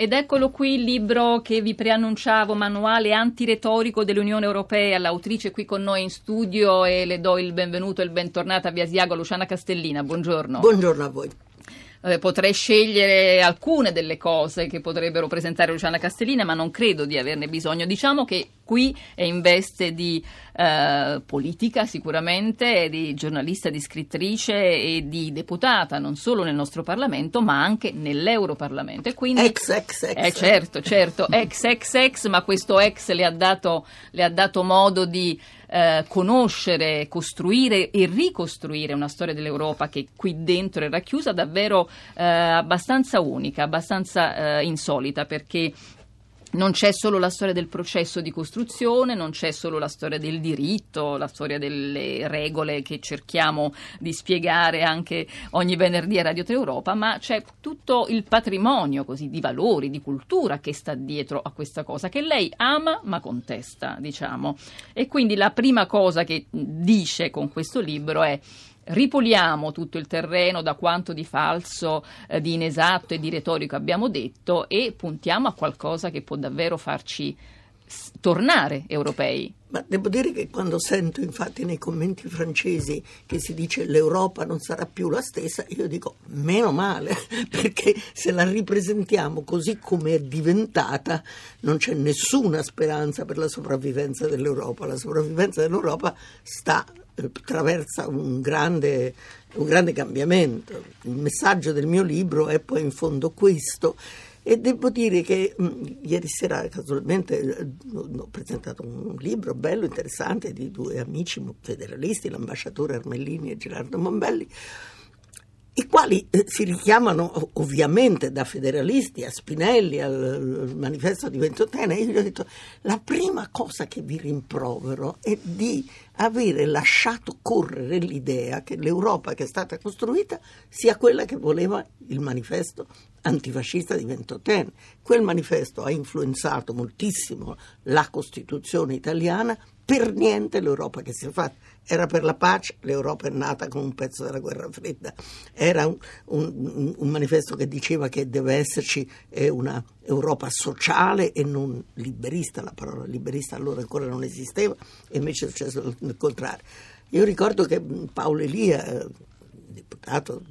Ed eccolo qui il libro che vi preannunciavo, manuale antiretorico dell'Unione Europea. L'autrice qui con noi in studio e le do il benvenuto e il bentornato a Via Siago, Luciana Castellina. Buongiorno. Buongiorno a voi. Eh, potrei scegliere alcune delle cose che potrebbero presentare Luciana Castellina, ma non credo di averne bisogno. Diciamo che qui è in veste di eh, politica sicuramente, di giornalista, di scrittrice e di deputata, non solo nel nostro Parlamento, ma anche nell'Europarlamento. E quindi, ex, ex, ex. Eh, certo, certo, ex, ex, ex, ma questo ex le ha dato, le ha dato modo di eh, conoscere, costruire e ricostruire una storia dell'Europa che qui dentro è racchiusa davvero eh, abbastanza unica, abbastanza eh, insolita perché non c'è solo la storia del processo di costruzione, non c'è solo la storia del diritto, la storia delle regole che cerchiamo di spiegare anche ogni venerdì a Radio 3 Europa, ma c'è tutto il patrimonio così, di valori, di cultura che sta dietro a questa cosa, che lei ama ma contesta, diciamo. E quindi la prima cosa che dice con questo libro è ripuliamo tutto il terreno da quanto di falso, eh, di inesatto e di retorico abbiamo detto e puntiamo a qualcosa che può davvero farci tornare europei. Ma devo dire che quando sento infatti nei commenti francesi che si dice l'Europa non sarà più la stessa, io dico meno male, perché se la ripresentiamo così come è diventata non c'è nessuna speranza per la sopravvivenza dell'Europa. La sopravvivenza dell'Europa sta attraversa un grande, un grande cambiamento. Il messaggio del mio libro è poi in fondo questo. E devo dire che mh, mm, ieri sera casualmente eh, ho presentato un libro bello, interessante di due amici federalisti, l'ambasciatore Armellini e Gerardo Mombelli, i quali eh, si richiamano ovviamente da federalisti a Spinelli, al, al manifesto di Ventotene, e io gli ho detto la prima cosa che vi rimprovero è di avere lasciato correre l'idea che l'Europa che è stata costruita sia quella che voleva il manifesto antifascista di Ventotene. Quel manifesto ha influenzato moltissimo la Costituzione italiana, per niente l'Europa che si è fatta. Era per la pace, l'Europa è nata con un pezzo della guerra fredda. Era un, un, un manifesto che diceva che deve esserci eh, una Europa sociale e non liberista. La parola liberista allora ancora non esisteva, e invece è successo il contrario. Io ricordo che Paolo Elia, eh, deputato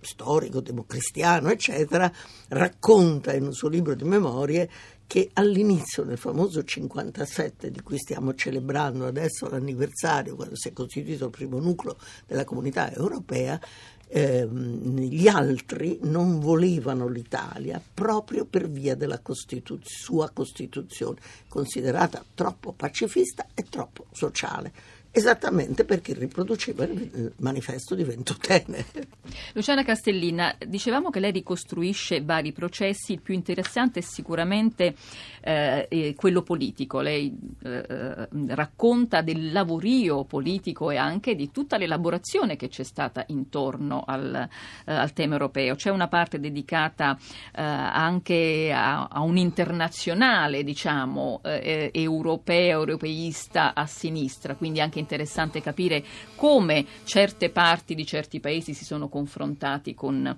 storico, democristiano, eccetera, racconta in un suo libro di memorie che all'inizio del famoso 57 di cui stiamo celebrando adesso l'anniversario, quando si è costituito il primo nucleo della comunità europea, ehm, gli altri non volevano l'Italia proprio per via della Costituz- sua Costituzione, considerata troppo pacifista e troppo sociale esattamente perché riproduceva il manifesto di Ventotene. Luciana Castellina, dicevamo che lei ricostruisce vari processi, il più interessante è sicuramente eh, quello politico. Lei eh, racconta del lavorio politico e anche di tutta l'elaborazione che c'è stata intorno al, eh, al tema europeo. C'è una parte dedicata eh, anche a, a, un internazionale, diciamo, eh, europeo, europeista a sinistra, quindi anche interessante capire come certe parti di certi paesi si sono confrontati con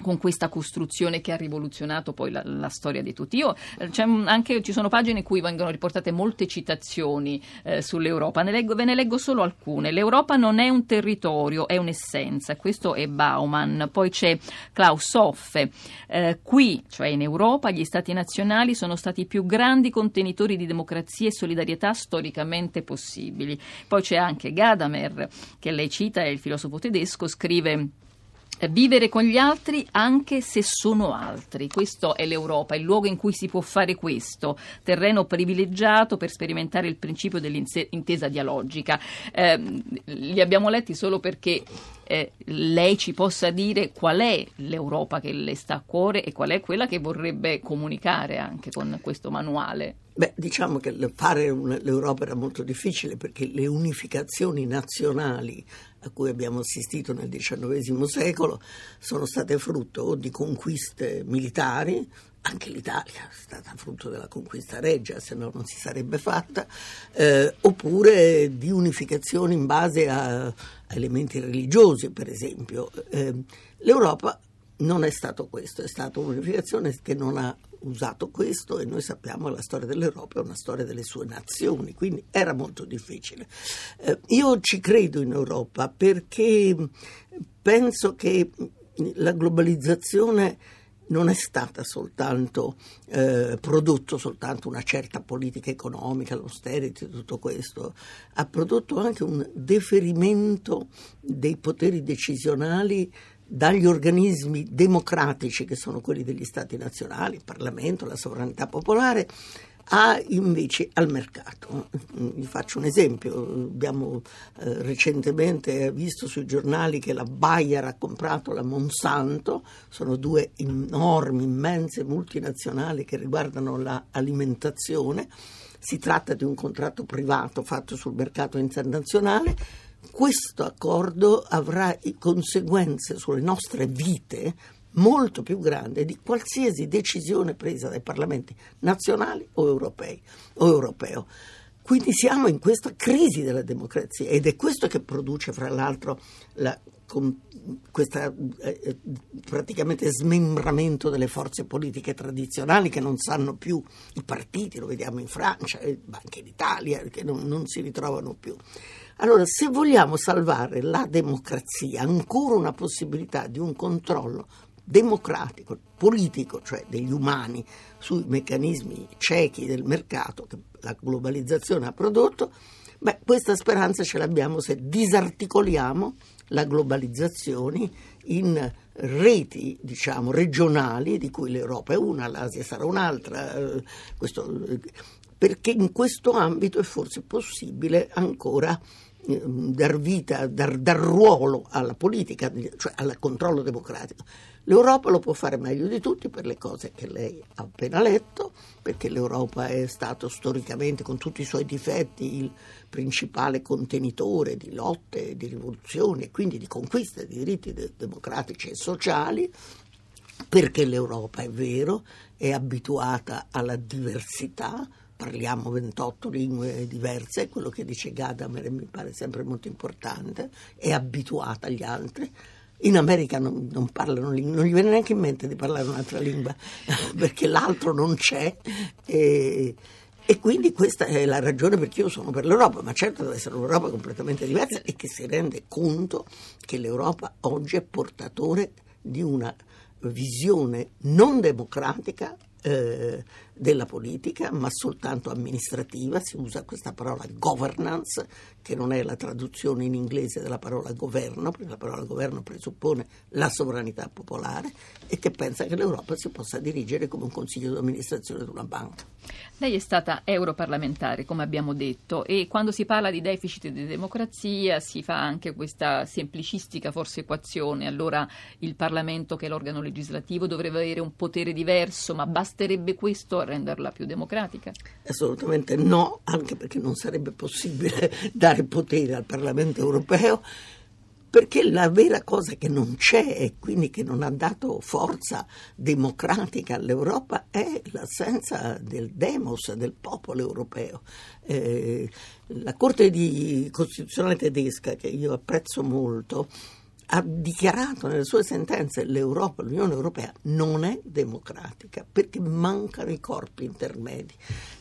con questa costruzione che ha rivoluzionato poi la, la storia di tutti. Io, eh, anche, ci sono pagine in cui vengono riportate molte citazioni eh, sull'Europa, ne leggo, ve ne leggo solo alcune. L'Europa non è un territorio, è un'essenza, questo è Bauman. Poi c'è Klaus Hoffe. Eh, qui, cioè in Europa, gli stati nazionali sono stati i più grandi contenitori di democrazia e solidarietà storicamente possibili. Poi c'è anche Gadamer, che lei cita, è il filosofo tedesco, scrive Vivere con gli altri anche se sono altri. Questo è l'Europa, il luogo in cui si può fare questo, terreno privilegiato per sperimentare il principio dell'intesa dialogica. Eh, li abbiamo letti solo perché eh, lei ci possa dire qual è l'Europa che le sta a cuore e qual è quella che vorrebbe comunicare anche con questo manuale. Beh, diciamo che fare l'Europa era molto difficile perché le unificazioni nazionali a cui abbiamo assistito nel XIX secolo sono state frutto o di conquiste militari, anche l'Italia è stata frutto della conquista reggia, se no non si sarebbe fatta, eh, oppure di unificazioni in base a, a elementi religiosi, per esempio. Eh, L'Europa non è stato questo, è stata un'unificazione che non ha usato questo e noi sappiamo che la storia dell'Europa è una storia delle sue nazioni, quindi era molto difficile. Eh, io ci credo in Europa perché penso che la globalizzazione non è stata soltanto eh, prodotto soltanto una certa politica economica, l'austerity, tutto questo, ha prodotto anche un deferimento dei poteri decisionali dagli organismi democratici che sono quelli degli stati nazionali, il Parlamento, la sovranità popolare, a invece al mercato. Vi faccio un esempio, abbiamo eh, recentemente visto sui giornali che la Bayer ha comprato la Monsanto, sono due enormi, immense multinazionali che riguardano l'alimentazione, si tratta di un contratto privato fatto sul mercato internazionale, questo accordo avrà conseguenze sulle nostre vite molto più grande di qualsiasi decisione presa dai parlamenti nazionali o europei o europeo. Quindi siamo in questa crisi della democrazia ed è questo che produce, fra l'altro, la, questo eh, eh, praticamente smembramento delle forze politiche tradizionali che non sanno più i partiti, lo vediamo in Francia e anche in Italia, che non, non si ritrovano più. Allora, se vogliamo salvare la democrazia, ancora una possibilità di un controllo democratico, politico, cioè degli umani, sui meccanismi ciechi del mercato che la globalizzazione ha prodotto, beh, questa speranza ce l'abbiamo se disarticoliamo la globalizzazione in reti diciamo, regionali, di cui l'Europa è una, l'Asia sarà un'altra, eh, questo, perché in questo ambito è forse possibile ancora eh, dar vita, dar, dar ruolo alla politica, cioè al controllo democratico. L'Europa lo può fare meglio di tutti per le cose che lei ha appena letto, perché l'Europa è stato storicamente, con tutti i suoi difetti, il principale contenitore di lotte, di rivoluzioni e quindi di conquiste di diritti de- democratici e sociali, perché l'Europa è vero, è abituata alla diversità, parliamo 28 lingue diverse, quello che dice Gadamer mi pare sempre molto importante, è abituata agli altri in America non, non, parlano lingua, non gli viene neanche in mente di parlare un'altra lingua perché l'altro non c'è. E, e quindi questa è la ragione perché io sono per l'Europa, ma certo deve essere un'Europa completamente diversa e che si rende conto che l'Europa oggi è portatore di una visione non democratica eh, della politica, ma soltanto amministrativa, si usa questa parola governance, che non è la traduzione in inglese della parola governo, perché la parola governo presuppone la sovranità popolare e che pensa che l'Europa si possa dirigere come un consiglio di amministrazione di una banca. Lei è stata europarlamentare, come abbiamo detto, e quando si parla di deficit di democrazia si fa anche questa semplicistica forse equazione. Allora il Parlamento, che è l'organo legislativo, dovrebbe avere un potere diverso, ma basterebbe questo renderla più democratica? Assolutamente no, anche perché non sarebbe possibile dare potere al Parlamento europeo perché la vera cosa che non c'è e quindi che non ha dato forza democratica all'Europa è l'assenza del demos, del popolo europeo. Eh, la Corte Costituzionale tedesca, che io apprezzo molto, ha dichiarato nelle sue sentenze l'Europa, l'Unione Europea non è democratica perché mancano i corpi intermedi.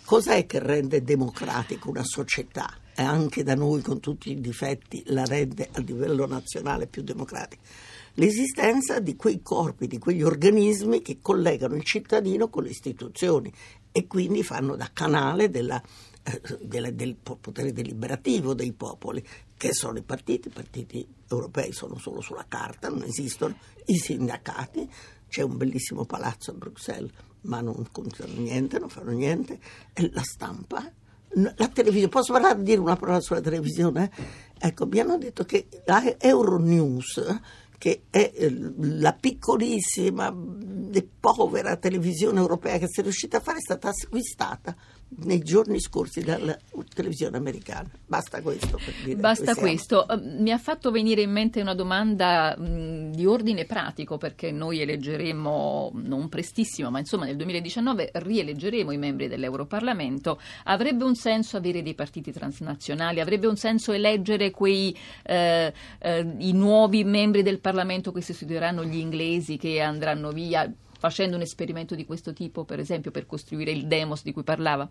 Cos'è che rende democratica una società? E anche da noi, con tutti i difetti, la rende a livello nazionale più democratica. L'esistenza di quei corpi, di quegli organismi che collegano il cittadino con le istituzioni e quindi fanno da canale della del, del potere deliberativo dei popoli, che sono i partiti, i partiti europei sono solo sulla carta, non esistono, i sindacati, c'è un bellissimo palazzo a Bruxelles, ma non contano niente, non fanno niente, e la stampa, la televisione, posso parlare di dire una parola sulla televisione? Ecco, mi hanno detto che la Euronews che è eh, la piccolissima e povera televisione europea che si è riuscita a fare, è stata acquistata nei giorni scorsi dalla televisione americana. Basta questo per dire. Basta questo. Eh, mi ha fatto venire in mente una domanda mh, di ordine pratico perché noi eleggeremo non prestissimo, ma insomma nel 2019 rieleggeremo i membri dell'Europarlamento. Avrebbe un senso avere dei partiti transnazionali? Avrebbe un senso eleggere quei eh, eh, i nuovi membri del Parlamento che sostituiranno gli inglesi che andranno via? Facendo un esperimento di questo tipo, per esempio, per costruire il demos di cui parlava?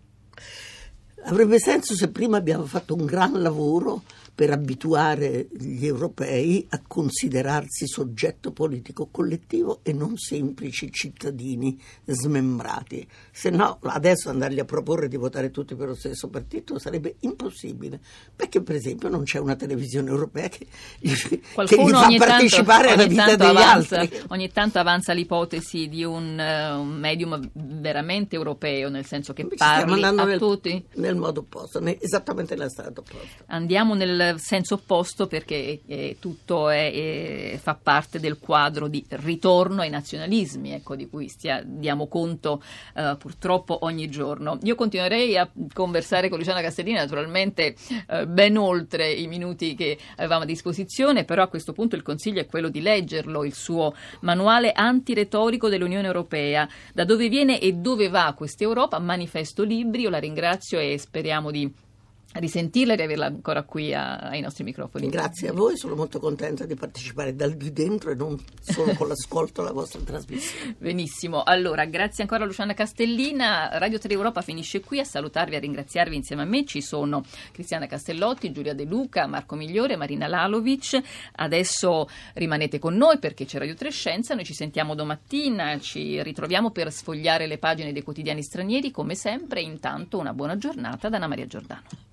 Avrebbe senso se prima abbiamo fatto un gran lavoro per abituare gli europei a considerarsi soggetto politico collettivo e non semplici cittadini smembrati. Se no, adesso andargli a proporre di votare tutti per lo stesso partito sarebbe impossibile, perché per esempio non c'è una televisione europea che, gli, che gli fa partecipare tanto, alla vita degli avanza, altri. Ogni tanto avanza l'ipotesi di un, uh, un medium veramente europeo, nel senso che Invece parli a nel, tutti. Nel modo opposto, esattamente nella strada opposta. Andiamo nel senso opposto perché eh, tutto è, eh, fa parte del quadro di ritorno ai nazionalismi, ecco, di cui stia, diamo conto eh, purtroppo ogni giorno. Io continuerei a conversare con Luciana Castellini, naturalmente eh, ben oltre i minuti che avevamo a disposizione, però a questo punto il consiglio è quello di leggerlo, il suo manuale antiretorico dell'Unione Europea, da dove viene e dove va questa Europa, manifesto libri, io la ringrazio e speriamo di risentirla e di averla ancora qui a, ai nostri microfoni. Grazie a voi, sono molto contenta di partecipare dal di dentro e non solo con l'ascolto alla vostra trasmissione. Benissimo, allora grazie ancora a Luciana Castellina, Radio 3 Europa finisce qui, a salutarvi e a ringraziarvi insieme a me ci sono Cristiana Castellotti, Giulia De Luca, Marco Migliore, Marina Lalovic, adesso rimanete con noi perché c'è Radio 3 Scienza, noi ci sentiamo domattina, ci ritroviamo per sfogliare le pagine dei quotidiani stranieri come sempre, intanto una buona giornata da Anna Maria Giordano.